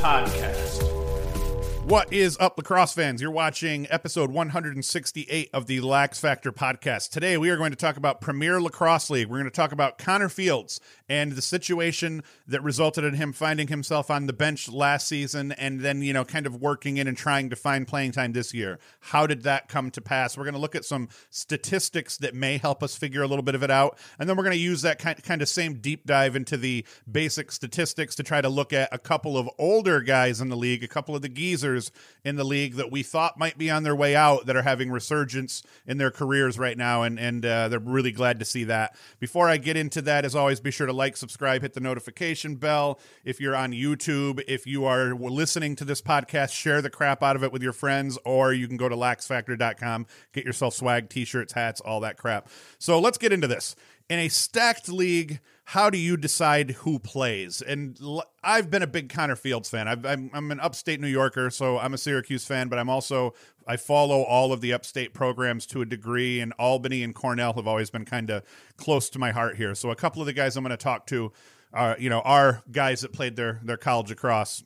Podcast. What is up, lacrosse fans? You're watching episode 168 of the Lax Factor podcast. Today, we are going to talk about Premier Lacrosse League. We're going to talk about Connor Fields and the situation that resulted in him finding himself on the bench last season and then, you know, kind of working in and trying to find playing time this year. How did that come to pass? We're going to look at some statistics that may help us figure a little bit of it out. And then we're going to use that kind, of same deep dive into the basic statistics to try to look at a couple of older guys in the league, a couple of the geezers in the league that we thought might be on their way out that are having resurgence in their careers right now, and and uh, they're really glad to see that. Before I get into that, as always, be sure to like, subscribe, hit the notification bell. If you're on YouTube, if you are listening to this podcast, share the crap out of it with your friends, or you can go to laxfactor.com, get yourself swag, t-shirts, hats, all that crap. So let's get into this. In a stacked league how do you decide who plays? And I've been a big Connor Fields fan. i am I'm an upstate New Yorker, so I'm a Syracuse fan, but I'm also I follow all of the upstate programs to a degree, and Albany and Cornell have always been kind of close to my heart here. So a couple of the guys I'm going to talk to, are you know, are guys that played their their college across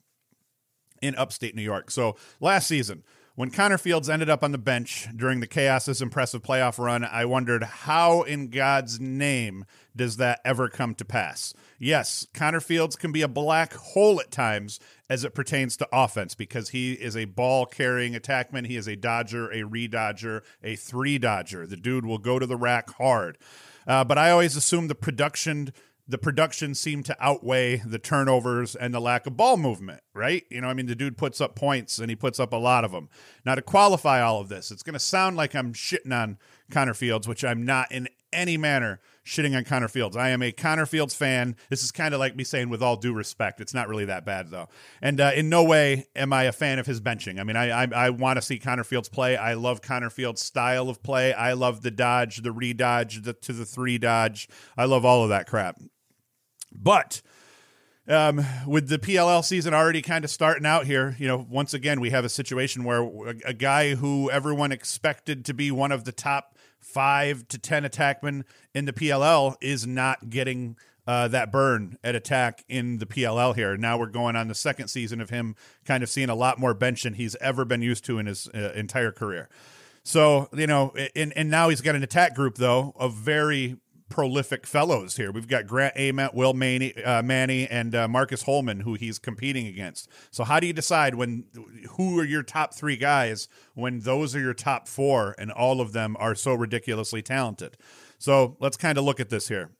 in upstate New York. So last season. When Connor Fields ended up on the bench during the Chaos's impressive playoff run, I wondered how in God's name does that ever come to pass? Yes, Connor Fields can be a black hole at times as it pertains to offense because he is a ball carrying attackman. He is a dodger, a redodger, a three dodger. The dude will go to the rack hard. Uh, but I always assume the production the production seemed to outweigh the turnovers and the lack of ball movement, right? You know, I mean, the dude puts up points and he puts up a lot of them. Now, to qualify all of this, it's going to sound like I'm shitting on Connor Fields, which I'm not in any manner shitting on Connor Fields. I am a Connor Fields fan. This is kind of like me saying, with all due respect, it's not really that bad though. And uh, in no way am I a fan of his benching. I mean, I I, I want to see Connor Fields play. I love Connor Fields' style of play. I love the dodge, the redodge, the to the three dodge. I love all of that crap. But um, with the PLL season already kind of starting out here, you know, once again, we have a situation where a, guy who everyone expected to be one of the top five to 10 attackmen in the PLL is not getting uh, that burn at attack in the PLL here. Now we're going on the second season of him kind of seeing a lot more bench than he's ever been used to in his uh, entire career. So, you know, and, and now he's got an attack group, though, of very prolific fellows here. We've got Grant Ament, Will Manny, uh, Manny and uh, Marcus Holman, who he's competing against. So how do you decide when who are your top three guys when those are your top four and all of them are so ridiculously talented? So let's kind of look at this here.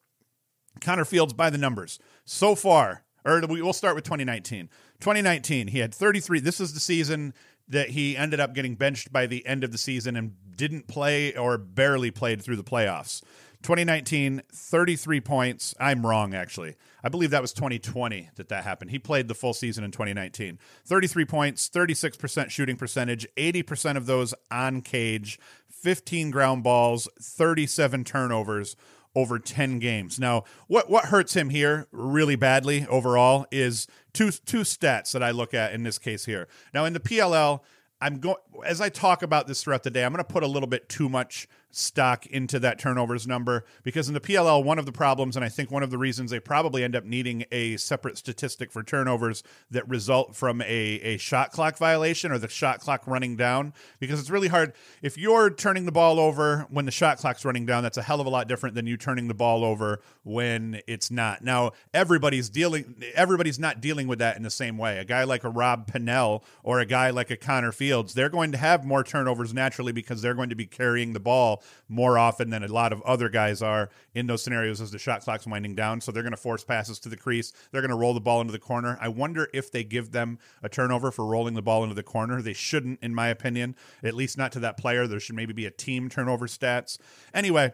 Connor Fields by the numbers so far, or we will start with 2019. 2019, he had 33. This is the season that he ended up getting benched by the end of the season and didn't play or barely played through the playoffs. 2019, 33 points. I'm wrong, actually. I believe that was 2020 that that happened. He played the full season in 2019. 33 points, 36% shooting percentage, 80% of those on cage, 15 ground balls, 37 turnovers over 10 games. Now, what what hurts him here really badly overall is two two stats that I look at in this case here. Now, in the PLL, I'm going as I talk about this throughout the day, I'm going to put a little bit too much stock into that turnovers number because in the PLL, one of the problems, and I think one of the reasons they probably end up needing a separate statistic for turnovers that result from a, a shot clock violation or the shot clock running down, because it's really hard. If you're turning the ball over when the shot clock's running down, that's a hell of a lot different than you turning the ball over when it's not. Now, everybody's dealing, everybody's not dealing with that in the same way. A guy like a Rob Pannell or a guy like a Connor Fields, they're going to have more turnovers naturally because they're going to be carrying the ball more often than a lot of other guys are in those scenarios as the shot clock's winding down. So they're going to force passes to the crease. They're going to roll the ball into the corner. I wonder if they give them a turnover for rolling the ball into the corner. They shouldn't, in my opinion, at least not to that player. There should maybe be a team turnover stats. Anyway,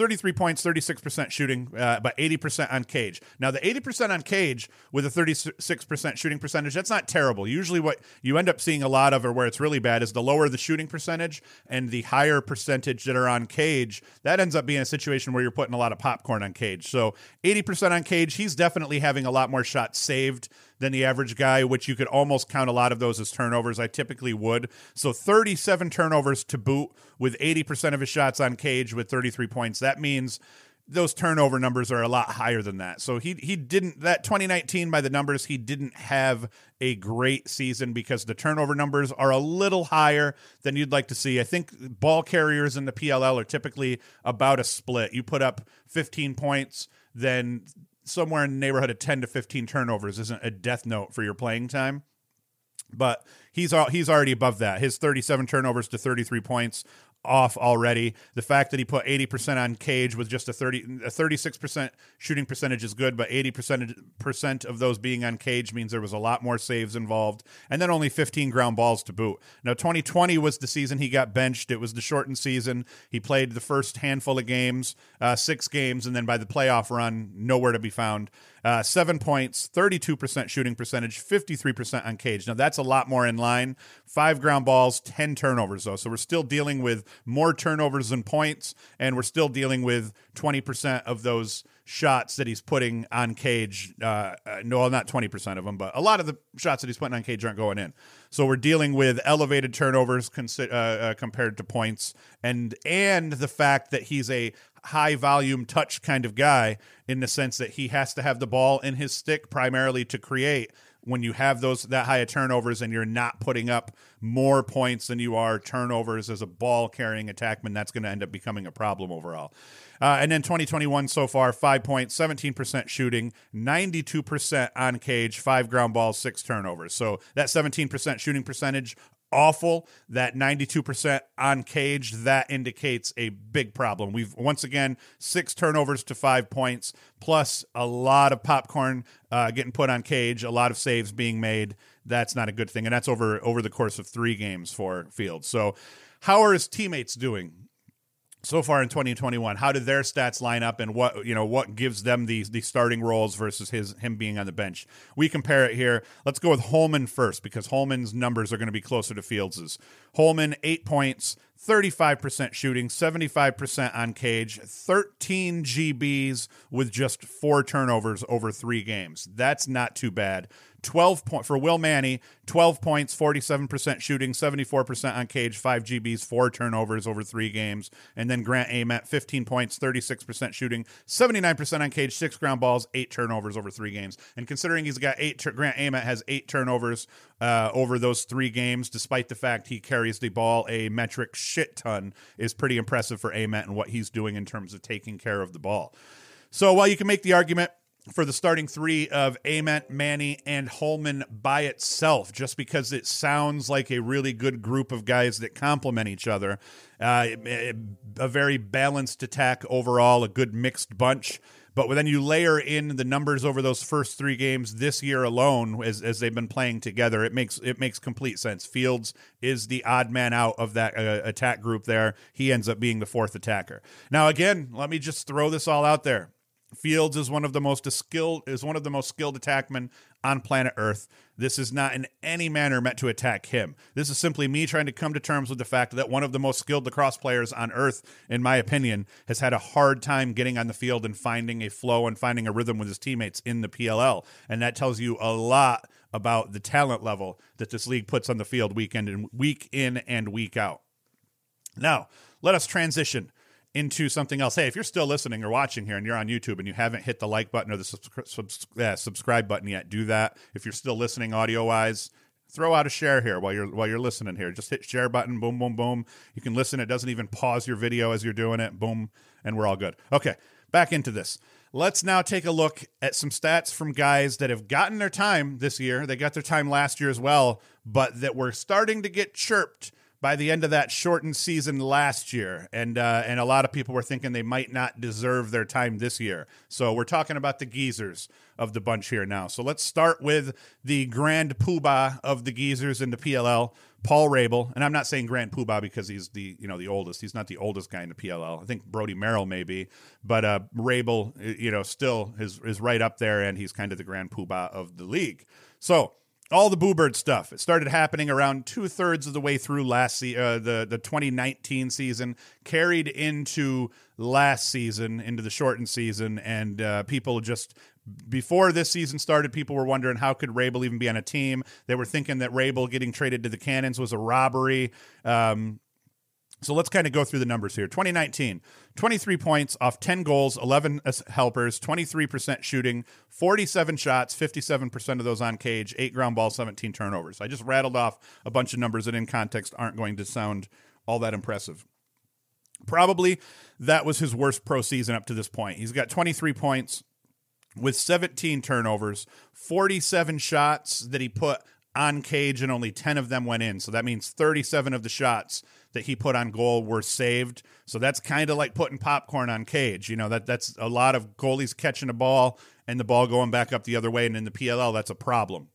33 points, 36% shooting, uh, but 80% on cage. Now, the 80% on cage with a 36% shooting percentage, that's not terrible. Usually, what you end up seeing a lot of, or where it's really bad, is the lower the shooting percentage and the higher percentage that are on cage. That ends up being a situation where you're putting a lot of popcorn on cage. So, 80% on cage, he's definitely having a lot more shots saved than the average guy, which you could almost count a lot of those as turnovers. I typically would. So 37 turnovers to boot with 80% of his shots on cage with 33 points. That means those turnover numbers are a lot higher than that. So he he didn't that 2019 by the numbers he didn't have a great season because the turnover numbers are a little higher than you'd like to see. I think ball carriers in the PLL are typically about a split. You put up 15 points, then somewhere in the neighborhood of 10 to 15 turnovers isn't a death note for your playing time. But he's he's already above that. His 37 turnovers to 33 points off already. The fact that he put 80% on cage with just a 30 a 36% shooting percentage is good, but 80% of those being on cage means there was a lot more saves involved and then only 15 ground balls to boot. Now 2020 was the season he got benched. It was the shortened season. He played the first handful of games, uh, 6 games and then by the playoff run nowhere to be found. Uh, seven points, 32% shooting percentage, 53% on cage. Now, that's a lot more in line. Five ground balls, 10 turnovers, though. So we're still dealing with more turnovers than points, and we're still dealing with 20% of those shots that he's putting on cage. Uh, uh no, not 20% of them, but a lot of the shots that he's putting on cage aren't going in. So we're dealing with elevated turnovers consi- uh, uh, compared to points, and and the fact that he's a high volume touch kind of guy in the sense that he has to have the ball in his stick primarily to create when you have those that high of turnovers and you're not putting up more points than you are turnovers as a ball carrying attackman, that's going to end up becoming a problem overall. Uh, and then 2021 so far, five points, 17% shooting, 92% on cage, five ground balls, six turnovers. So that 17% shooting percentage awful. That 92% on cage, that indicates a big problem. We've once again six turnovers to five points, plus a lot of popcorn uh, getting put on cage, a lot of saves being made. That's not a good thing, and that's over over the course of three games for Fields. So, how are his teammates doing? So far in 2021 how did their stats line up and what you know what gives them these the starting roles versus his him being on the bench? We compare it here. Let's go with holman first because holman's numbers are going to be closer to fields's holman eight points 35% shooting 75% on cage 13 gbs with just four turnovers over three games. That's not too bad 12 point for Will Manny, 12 points, 47% shooting, 74% on cage, 5 GBs, 4 turnovers over 3 games. And then Grant Ament, 15 points, 36% shooting, 79% on cage, 6 ground balls, 8 turnovers over 3 games. And considering he's got 8 Grant Ament has 8 turnovers uh, over those 3 games despite the fact he carries the ball a metric shit ton is pretty impressive for Ament and what he's doing in terms of taking care of the ball. So while you can make the argument for the starting three of Ament, Manny, and Holman by itself, just because it sounds like a really good group of guys that complement each other. Uh, a very balanced attack overall, a good mixed bunch. But then you layer in the numbers over those first three games this year alone, as, as they've been playing together, it makes it makes complete sense. Fields is the odd man out of that uh, attack group. There, he ends up being the fourth attacker. Now, again, let me just throw this all out there Fields is one of the most skilled is one of the most skilled attackmen on planet Earth. This is not in any manner meant to attack him. This is simply me trying to come to terms with the fact that one of the most skilled lacrosse players on earth, in my opinion, has had a hard time getting on the field and finding a flow and finding a rhythm with his teammates in the PLL. And that tells you a lot about the talent level that this league puts on the field week in and week in and week out. Now, let us transition into something else. Hey, if you're still listening or watching here and you're on YouTube and you haven't hit the like button or the subscri- subs- uh, subscribe button yet, do that. If you're still listening audio wise, throw out a share here while you're while you're listening here. Just hit share button, boom, boom, boom. You can listen. It doesn't even pause your video as you're doing it. Boom, and we're all good. Okay, back into this. Let's now take a look at some stats from guys that have gotten their time this year. They got their time last year as well, but that were starting to get chirped by the end of that shortened season last year, and uh, and a lot of people were thinking they might not deserve their time this year. So we're talking about the geezers of the bunch here now. So let's start with the grand poobah of the geezers in the PLL, Paul Rabil. And I'm not saying grand poobah because he's the you know the oldest. He's not the oldest guy in the PLL. I think Brodie Merrill maybe, but uh, Rabil, you know, still is is right up there, and he's kind of the grand poobah of the league. So all the Boo Bird stuff. It started happening around two thirds of the way through last se- uh, the the 2019 season, carried into last season, into the shortened season, and uh, people just before this season started, people were wondering how could Rabil even be on a team. They were thinking that Rabil getting traded to the Cannons was a robbery. Um, so let's kind of go through the numbers here. 2019, 23 points off 10 goals, 11 helpers, 23% shooting, 47 shots, 57% of those on cage, 8 ground balls, 17 turnovers. I just rattled off a bunch of numbers that in context aren't going to sound all that impressive. Probably that was his worst pro season up to this point. He's got 23 points with 17 turnovers, 47 shots that he put on cage and only 10 of them went in. So that means 37 of the shots that he put on goal were saved. So that's kind of like putting popcorn on cage. You know, that that's a lot of goalies catching a ball and the ball going back up the other way and in the PLL that's a problem.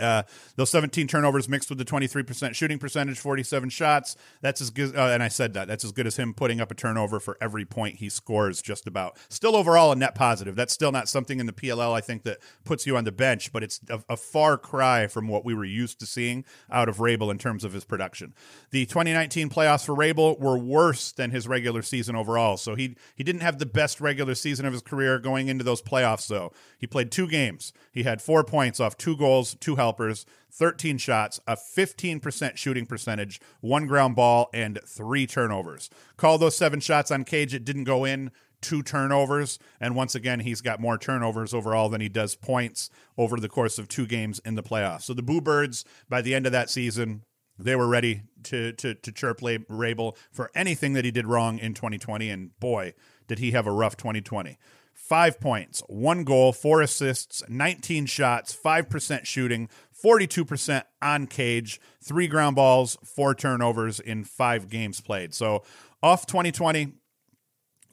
Uh, those 17 turnovers mixed with the 23% shooting percentage, 47 shots. That's as good. Uh, and I said that. That's as good as him putting up a turnover for every point he scores, just about. Still overall a net positive. That's still not something in the PLL, I think, that puts you on the bench, but it's a, a far cry from what we were used to seeing out of Rabil in terms of his production. The 2019 playoffs for Rabil were worse than his regular season overall. So he, he didn't have the best regular season of his career going into those playoffs, though. He played two games. He had four points off two goals, two helpers, 13 shots, a 15% shooting percentage, one ground ball, and three turnovers. Call those seven shots on cage. It didn't go in. Two turnovers. And once again, he's got more turnovers overall than he does points over the course of two games in the playoffs. So the Boo Birds, by the end of that season, they were ready to to to chirp Rabil for anything that he did wrong in 2020. And boy, did he have a rough 2020 five points, one goal, four assists, 19 shots, 5% shooting, 42% on cage, three ground balls, four turnovers in five games played. So off 2020,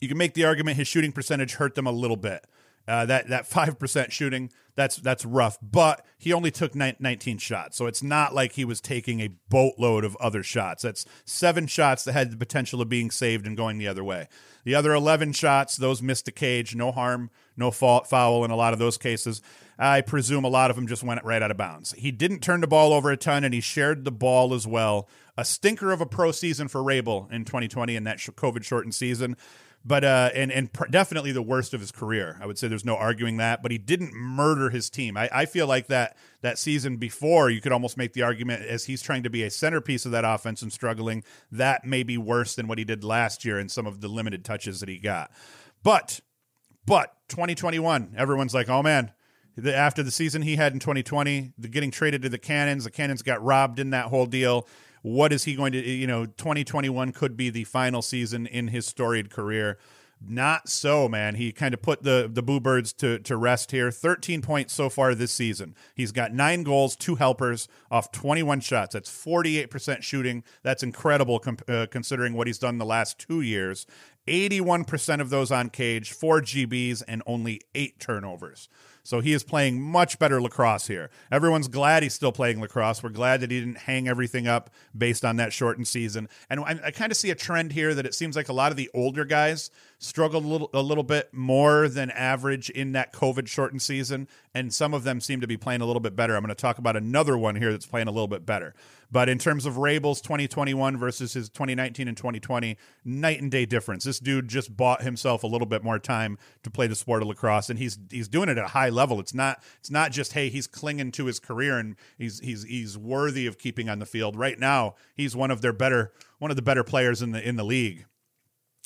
you can make the argument his shooting percentage hurt them a little bit. Uh, that that five percent shooting that's that's rough, but he only took 19 shots, so it's not like he was taking a boatload of other shots. That's seven shots that had the potential of being saved and going the other way. The other 11 shots, those missed the cage, no harm, no fault, foul in a lot of those cases. I presume a lot of them just went right out of bounds. He didn't turn the ball over a ton, and he shared the ball as well. A stinker of a pro season for Rabil in 2020 in that COVID shortened season but uh, and and pr- definitely the worst of his career. I would say there's no arguing that. But he didn't murder his team. I, I feel like that that season before, you could almost make the argument as he's trying to be a centerpiece of that offense and struggling. That may be worse than what he did last year in some of the limited touches that he got. But but 2021, everyone's like, oh man. The, after the season he had in 2020, the getting traded to the Cannons, the Cannons got robbed in that whole deal what is he going to you know 2021 could be the final season in his storied career not so, man. He kind of put the the Boo Birds to to rest here. 13 points so far this season. He's got nine goals, two helpers off 21 shots. That's 48% shooting. That's incredible uh, considering what he's done the last two years. 81% of those on cage, four GBs, and only eight turnovers. So he is playing much better lacrosse here. Everyone's glad he's still playing lacrosse. We're glad that he didn't hang everything up based on that shortened season. And I, I kind of see a trend here that it seems like a lot of the older guys struggled a little a little bit more than average in that COVID shortened season, and some of them seem to be playing a little bit better. I'm going to talk about another one here that's playing a little bit better. But in terms of Rabil's 2021 versus his 2019 and 2020, night and day difference. This dude just bought himself a little bit more time to play the sport of lacrosse, and he's he's doing it at a high level. It's not it's not just hey he's clinging to his career and he's he's he's worthy of keeping on the field. Right now, he's one of their better one of the better players in the in the league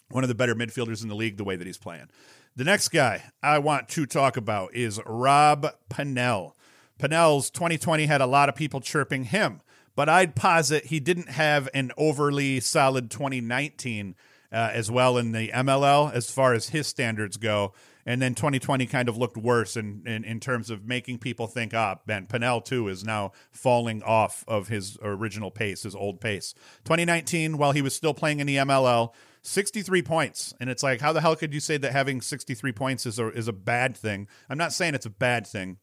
one of the better midfielders in the league the way that he's playing. The next guy I want to talk about is Rob Pannell. Pannell's 2020 had a lot of people chirping him, but I'd posit he didn't have an overly solid 2019 uh, as well in the MLL as far as his standards go. And then 2020 kind of looked worse in, in, in terms of making people think, ah, Ben Pannell too is now falling off of his original pace, his old pace. 2019, while he was still playing in the MLL, 63 points. And it's like, how the hell could you say that having 63 points is a, is a bad thing? I'm not saying it's a bad thing.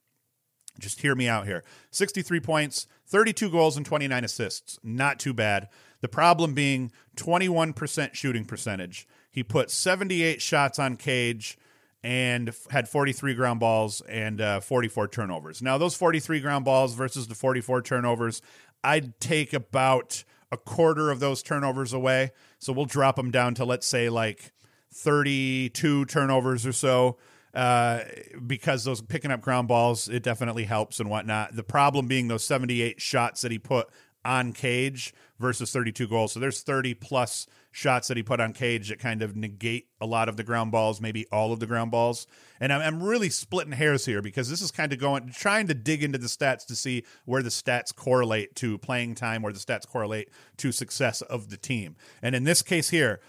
Just hear me out here. 63 points, 32 goals, and 29 assists. Not too bad. The problem being 21% shooting percentage. He put 78 shots on cage and had 43 ground balls and uh, 44 turnovers. Now, those 43 ground balls versus the 44 turnovers, I'd take about a quarter of those turnovers away. So we'll drop them down to, let's say, like 32 turnovers or so. Uh, because those picking up ground balls, it definitely helps and whatnot. The problem being those 78 shots that he put on cage versus 32 goals. So there's 30 plus shots that he put on cage that kind of negate a lot of the ground balls, maybe all of the ground balls. And I'm, I'm really splitting hairs here because this is kind of going, trying to dig into the stats to see where the stats correlate to playing time, where the stats correlate to success of the team. And in this case here,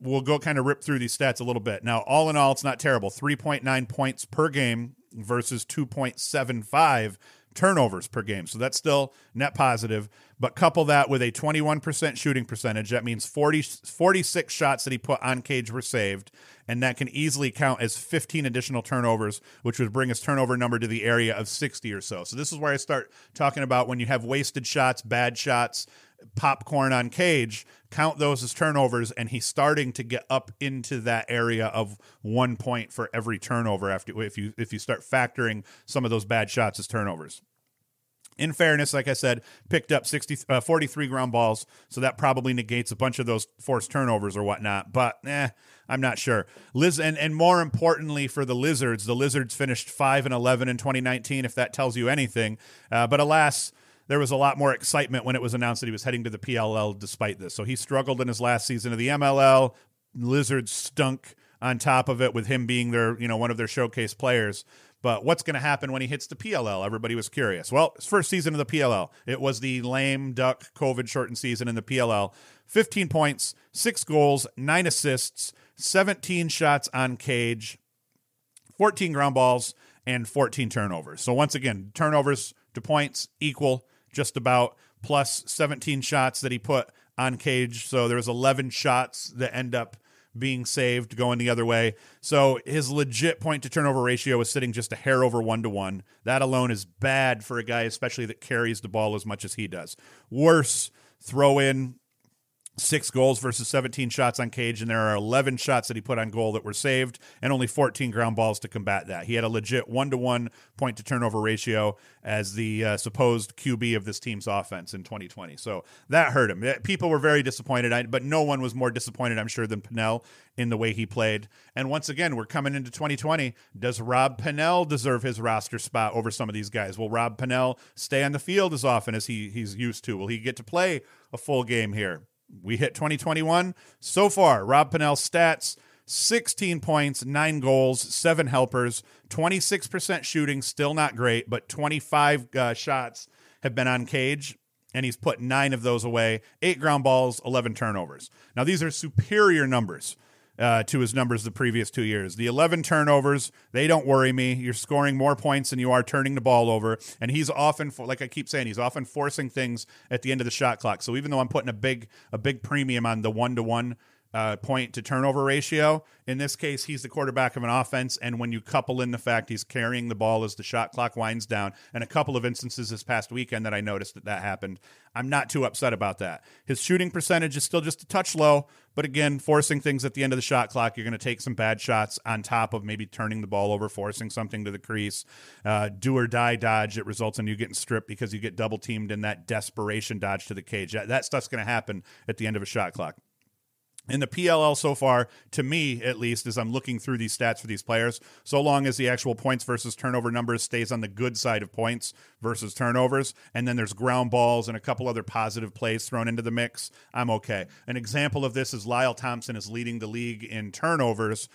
we'll go kind of rip through these stats a little bit. Now, all in all, it's not terrible 3.9 points per game versus 2.75 turnovers per game. So that's still net positive. But couple that with a 21% shooting percentage. That means 40, 46 shots that he put on cage were saved. And that can easily count as 15 additional turnovers, which would bring his turnover number to the area of 60 or so. So this is where I start talking about when you have wasted shots, bad shots, popcorn on cage count those as turnovers and he's starting to get up into that area of one point for every turnover after if you if you start factoring some of those bad shots as turnovers in fairness, like I said, picked up 60, uh, 43 ground balls, so that probably negates a bunch of those forced turnovers or whatnot. But eh, I'm not sure. Liz, and, and more importantly for the Lizards, the Lizards finished 5 and 11 in 2019, if that tells you anything. Uh, but alas, there was a lot more excitement when it was announced that he was heading to the PLL despite this. So he struggled in his last season of the MLL. Lizards stunk on top of it with him being their, you know, one of their showcase players. But what's going to happen when he hits the PLL? Everybody was curious. Well, his first season of the PLL, it was the lame duck COVID shortened season in the PLL. 15 points, six goals, nine assists, 17 shots on cage, 14 ground balls, and 14 turnovers. So once again, turnovers to points equal just about plus 17 shots that he put on cage. So there was 11 shots that end up being saved going the other way. So his legit point to turnover ratio is sitting just a hair over one to one. That alone is bad for a guy, especially that carries the ball as much as he does. Worse, throw in six goals versus 17 shots on cage, and there are 11 shots that he put on goal that were saved, and only 14 ground balls to combat that. He had a legit one to one point to turnover ratio as the uh, supposed QB of this team's offense in 2020. So that hurt him. People were very disappointed, but no one was more disappointed, I'm sure, than Pannell in the way he played. And once again, we're coming into 2020. Does Rob Pannell deserve his roster spot over some of these guys? Will Rob Pannell stay on the field as often as he, he's used to? Will he get to play a full game here? We hit 2021. So far, Rob Pannell stats 16 points, nine goals, seven helpers, 26% shooting, still not great, but 25 uh, shots have been on cage, and he's put nine of those away, eight ground balls, 11 turnovers. Now, these are superior numbers uh, to his numbers the previous two years. The 11 turnovers, they don't worry me. You're scoring more points than you are turning the ball over. And he's often, like I keep saying, he's often forcing things at the end of the shot clock. So even though I'm putting a big, a big premium on the one to one uh, point to turnover ratio. In this case, he's the quarterback of an offense, and when you couple in the fact he's carrying the ball as the shot clock winds down, and a couple of instances this past weekend that I noticed that that happened, I'm not too upset about that. His shooting percentage is still just a touch low, but again, forcing things at the end of the shot clock, you're going to take some bad shots on top of maybe turning the ball over, forcing something to the crease, uh, do or die dodge that results in you getting stripped because you get double teamed in that desperation dodge to the cage. That, that stuff's going to happen at the end of a shot clock in the PLL so far, to me at least, as I'm looking through these stats for these players, so long as the actual points versus turnover numbers stays on the good side of points versus turnovers, and then there's ground balls and a couple other positive plays thrown into the mix, I'm okay. An example of this is Lyle Thompson is leading the league in turnovers,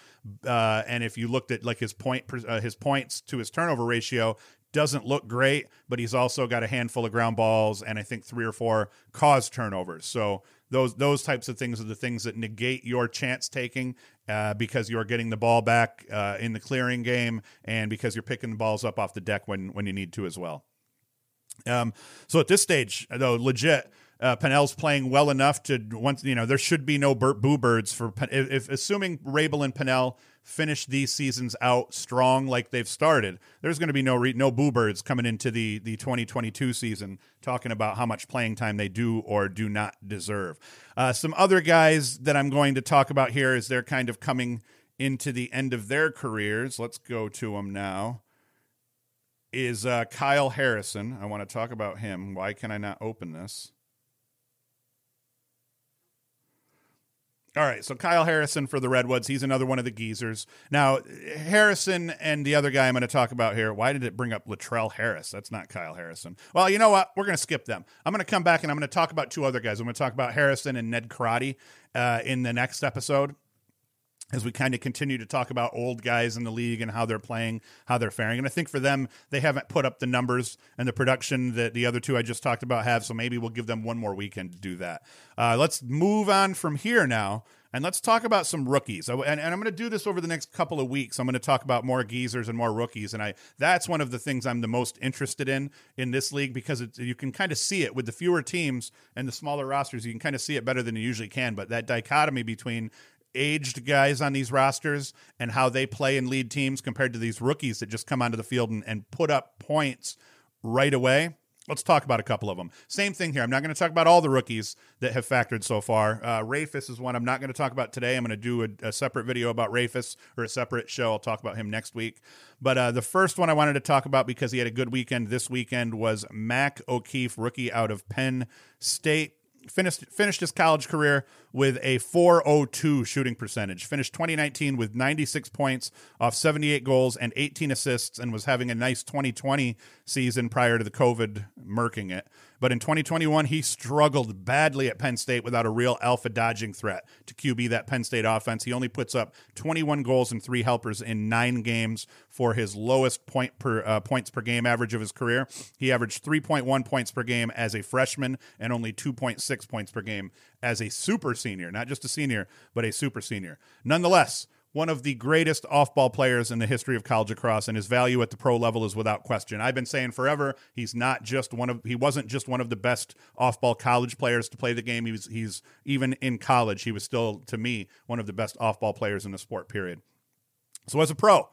uh, and if you looked at like his point uh, his points to his turnover ratio, doesn't look great, but he's also got a handful of ground balls and I think three or four cause turnovers. So those those types of things are the things that negate your chance taking uh, because you're getting the ball back uh, in the clearing game and because you're picking the balls up off the deck when when you need to as well. Um, so at this stage, though, legit, uh, Pannell's playing well enough to once you know there should be no boo birds for if, if assuming Rabil and Pannell finish these seasons out strong like they've started. There's going to be no re- no boo birds coming into the the 2022 season talking about how much playing time they do or do not deserve. Uh, some other guys that I'm going to talk about here as they're kind of coming into the end of their careers. Let's go to them now. Is uh, Kyle Harrison? I want to talk about him. Why can I not open this? All right, so Kyle Harrison for the Redwoods. He's another one of the geezers. Now, Harrison and the other guy I'm going to talk about here. Why did it bring up Latrell Harris? That's not Kyle Harrison. Well, you know what? We're going to skip them. I'm going to come back and I'm going to talk about two other guys. I'm going to talk about Harrison and Ned Crotty uh, in the next episode as we kind of continue to talk about old guys in the league and how they're playing, how they're faring. And I think for them, they haven't put up the numbers and the production that the other two I just talked about have. So maybe we'll give them one more weekend to do that. Uh, let's move on from here now. And let's talk about some rookies. And, and I'm going to do this over the next couple of weeks. I'm going to talk about more geezers and more rookies. And I that's one of the things I'm the most interested in in this league because you can kind of see it with the fewer teams and the smaller rosters. You can kind of see it better than you usually can. But that dichotomy between aged guys on these rosters and how they play and lead teams compared to these rookies that just come onto the field and, and put up points right away. Let's talk about a couple of them. Same thing here. I'm not going to talk about all the rookies that have factored so far. Uh, Reyfus is one I'm not going to talk about today. I'm going to do a, a, separate video about Reyfus or a separate show. I'll talk about him next week. But uh, the first one I wanted to talk about because he had a good weekend this weekend was Mac O'Keefe, rookie out of Penn State finished finished his college career with a 402 shooting percentage. Finished 2019 with 96 points off 78 goals and 18 assists and was having a nice 2020 season prior to the COVID murking it. But in 2021, he struggled badly at Penn State without a real alpha dodging threat to QB that Penn State offense. He only puts up 21 goals and three helpers in nine games for his lowest point per uh, points per game average of his career. He averaged 3.1 points per game as a freshman and only 2.6 points per game as a super senior, not just a senior, but a super senior. Nonetheless, one of the greatest off-ball players in the history of college lacrosse, and his value at the pro level is without question. I've been saying forever he's not just one of he wasn't just one of the best off-ball college players to play the game. He was he's even in college he was still to me one of the best off-ball players in the sport. Period. So as a pro,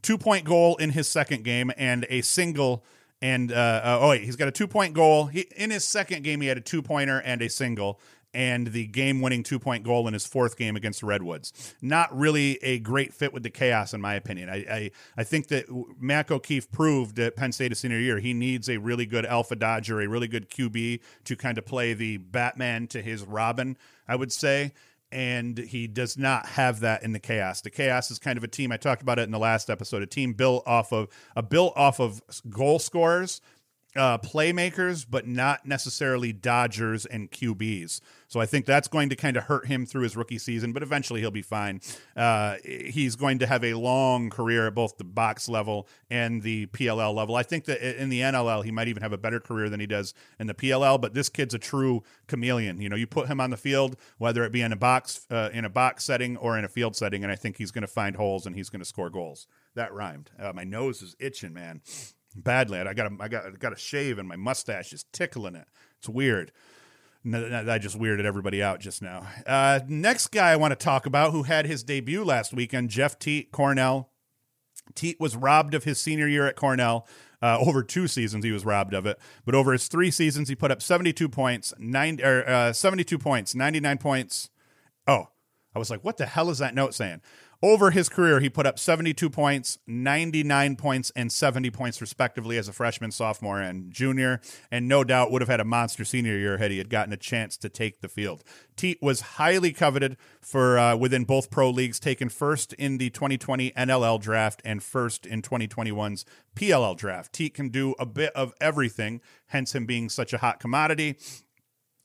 two-point goal in his second game and a single. And uh, uh, oh wait, he's got a two-point goal. He, in his second game, he had a two-pointer and a single and the game winning two point goal in his fourth game against the Redwoods. Not really a great fit with the chaos, in my opinion. I, I, I think that Mac O'Keefe proved at Penn State a senior year he needs a really good alpha dodger, a really good QB to kind of play the Batman to his Robin, I would say. And he does not have that in the chaos. The chaos is kind of a team. I talked about it in the last episode. A team built off of a built off of goal scorers uh, playmakers, but not necessarily Dodgers and QBs. So I think that's going to kind of hurt him through his rookie season, but eventually he'll be fine. Uh, he's going to have a long career at both the box level and the PLL level. I think that in the NLL, he might even have a better career than he does in the PLL. But this kid's a true chameleon. You know, you put him on the field, whether it be in a box uh, in a box setting or in a field setting, and I think he's going to find holes and he's going to score goals. That rhymed. Uh, my nose is itching, man badly. I got a, I got I got a shave and my mustache is tickling it. It's weird. I just weirded everybody out just now. Uh, next guy I want to talk about who had his debut last weekend, Jeff Teat, Cornell. Teat was robbed of his senior year at Cornell. Uh, over two seasons, he was robbed of it. But over his three seasons, he put up 72 points, nine, or, uh, 72 points, 99 points. Oh, I was like, what the hell is that note saying? Over his career, he put up 72 points, 99 points, and 70 points, respectively, as a freshman, sophomore, and junior. And no doubt would have had a monster senior year had he had gotten a chance to take the field. Teat was highly coveted for uh, within both pro leagues, taken first in the 2020 NLL draft and first in 2021's PLL draft. Teat can do a bit of everything, hence him being such a hot commodity.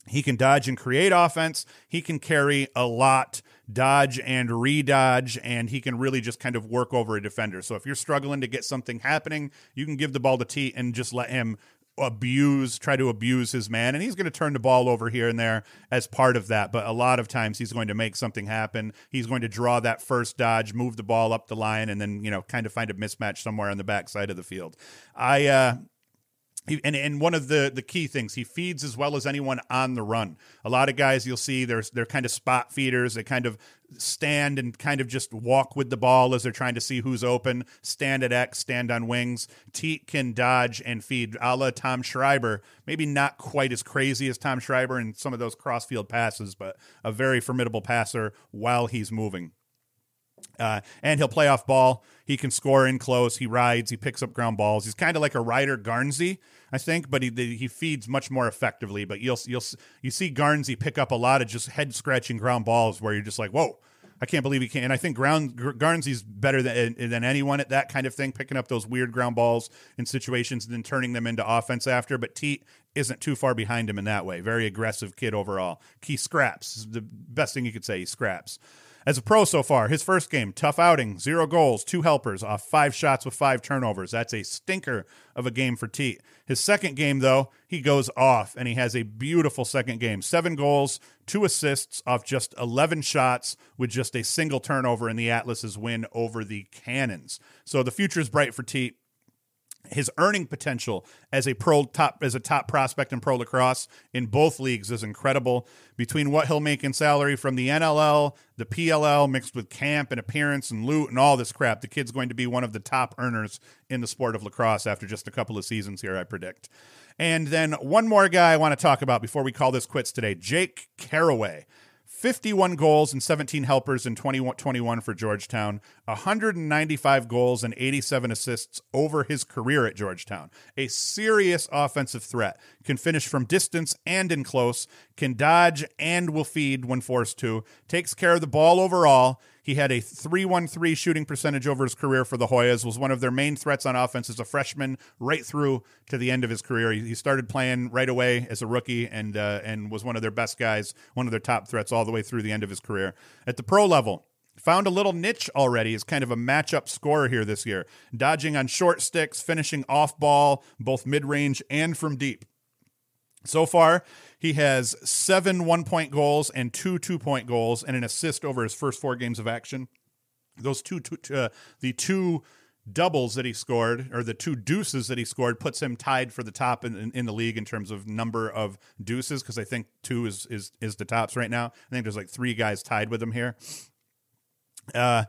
He can dodge and create offense. He can carry a lot, dodge and redodge, and he can really just kind of work over a defender. So if you're struggling to get something happening, you can give the ball to T and just let him abuse, try to abuse his man, and he's going to turn the ball over here and there as part of that. But a lot of times he's going to make something happen. He's going to draw that first dodge, move the ball up the line, and then you know kind of find a mismatch somewhere on the back side of the field. I uh, and and one of the the key things he feeds as well as anyone on the run. A lot of guys you'll see they're they're kind of spot feeders. They kind of stand and kind of just walk with the ball as they're trying to see who's open. Stand at X, stand on wings. Teat can dodge and feed, a la Tom Schreiber. Maybe not quite as crazy as Tom Schreiber in some of those crossfield passes, but a very formidable passer while he's moving. Uh, and he'll play off ball. He can score in close. He rides. He picks up ground balls. He's kind of like a Ryder Garnsey I think, but he he feeds much more effectively. But you'll you'll you see Garnsey pick up a lot of just head scratching ground balls where you're just like, whoa. I can't believe he can. And I think ground Garnsey's better than than anyone at that kind of thing, picking up those weird ground balls in situations and then turning them into offense after. But Teat isn't too far behind him in that way. Very aggressive kid overall. He scraps. The best thing you could say. He scraps. As a pro so far, his first game, tough outing, zero goals, two helpers, off five shots with five turnovers. That's a stinker of a game for Teat. His second game, though, he goes off and he has a beautiful second game. Seven goals, two assists off just 11 shots with just a single turnover in the Atlas's win over the Cannons. So the future is bright for Teat his earning potential as a pro top as a top prospect in pro lacrosse in both leagues is incredible. Between what he'll make in salary from the NLL, the PLL, mixed with camp and appearance and loot and all this crap, the kid's going to be one of the top earners in the sport of lacrosse after just a couple of seasons here, I predict. And then one more guy I want to talk about before we call this quits today, Jake Carraway. 51 goals and 17 helpers in 2021 for Georgetown, 195 goals and 87 assists over his career at Georgetown. A serious offensive threat. Can finish from distance and in close, can dodge and will feed when forced to, takes care of the ball overall. He had a 313 shooting percentage over his career for the Hoyas, was one of their main threats on offense as a freshman right through to the end of his career. He, started playing right away as a rookie and uh, and was one of their best guys, one of their top threats all the way through the end of his career. At the pro level, found a little niche already as kind of a matchup scorer here this year, dodging on short sticks, finishing off ball, both mid range and from deep. So far, he has seven one point goals and two two point goals and an assist over his first four games of action. Those two, two uh, the two doubles that he scored, or the two deuces that he scored, puts him tied for the top in, in, in the league in terms of number of deuces. Because I think two is is is the tops right now. I think there's like three guys tied with him here. Uh,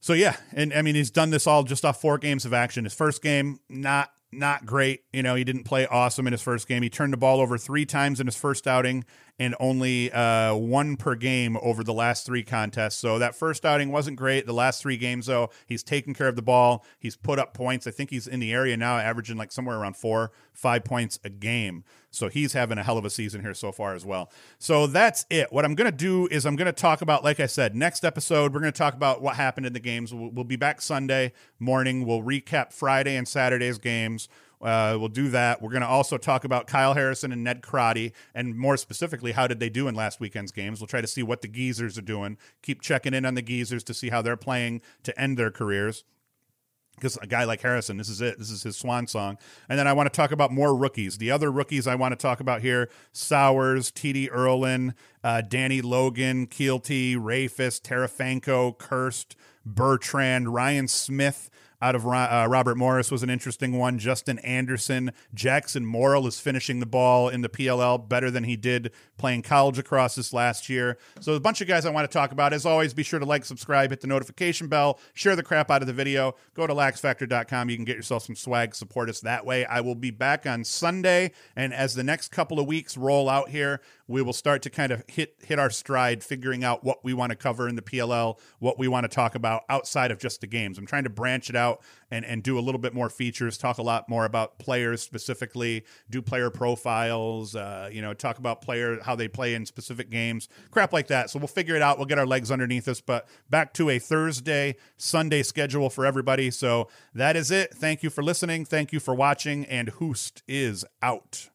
so yeah, and I mean he's done this all just off four games of action. His first game not not great. You know, he didn't play awesome in his first game. He turned the ball over three times in his first outing and only uh, one per game over the last three contests. So that first outing wasn't great. The last three games, though, he's taken care of the ball. He's put up points. I think he's in the area now, averaging like somewhere around four, five points a game. So he's having a hell of a season here so far as well. So that's it. What I'm going to do is I'm going to talk about, like I said, next episode, we're going to talk about what happened in the games. We'll, we'll be back Sunday morning. We'll recap Friday and Saturday's games. Uh, we'll do that. We're going to also talk about Kyle Harrison and Ned Crotty, and more specifically, how did they do in last weekend's games? We'll try to see what the Geezers are doing. Keep checking in on the Geezers to see how they're playing to end their careers because a guy like Harrison, this is it. This is his swan song. And then I want to talk about more rookies. The other rookies I want to talk about here Sowers, TD Ierlan, uh, Danny Logan, Keelty, Rafus, Tarafanko, Kirst, Bertrand, Ryan Smith, out of uh, Robert Morris was an interesting one. Justin Anderson, Jackson Morrill is finishing the ball in the PLL better than he did playing college across this last year. So a bunch of guys I want to talk about. As always, be sure to like, subscribe, hit the notification bell, share the crap out of the video. Go to laxfactor.com. You can get yourself some swag. Support us that way. I will be back on Sunday, and as the next couple of weeks roll out here, we will start to kind of hit hit our stride figuring out what we want to cover in the PLL, what we want to talk about outside of just the games. I'm trying to branch it out and and do a little bit more features, talk a lot more about players specifically, do player profiles, uh, you know, talk about player how they play in specific games, crap like that. So we'll figure it out. We'll get our legs underneath us, but back to a Thursday, Sunday schedule for everybody. So that is it. Thank you for listening. Thank you for watching and Hoost is out.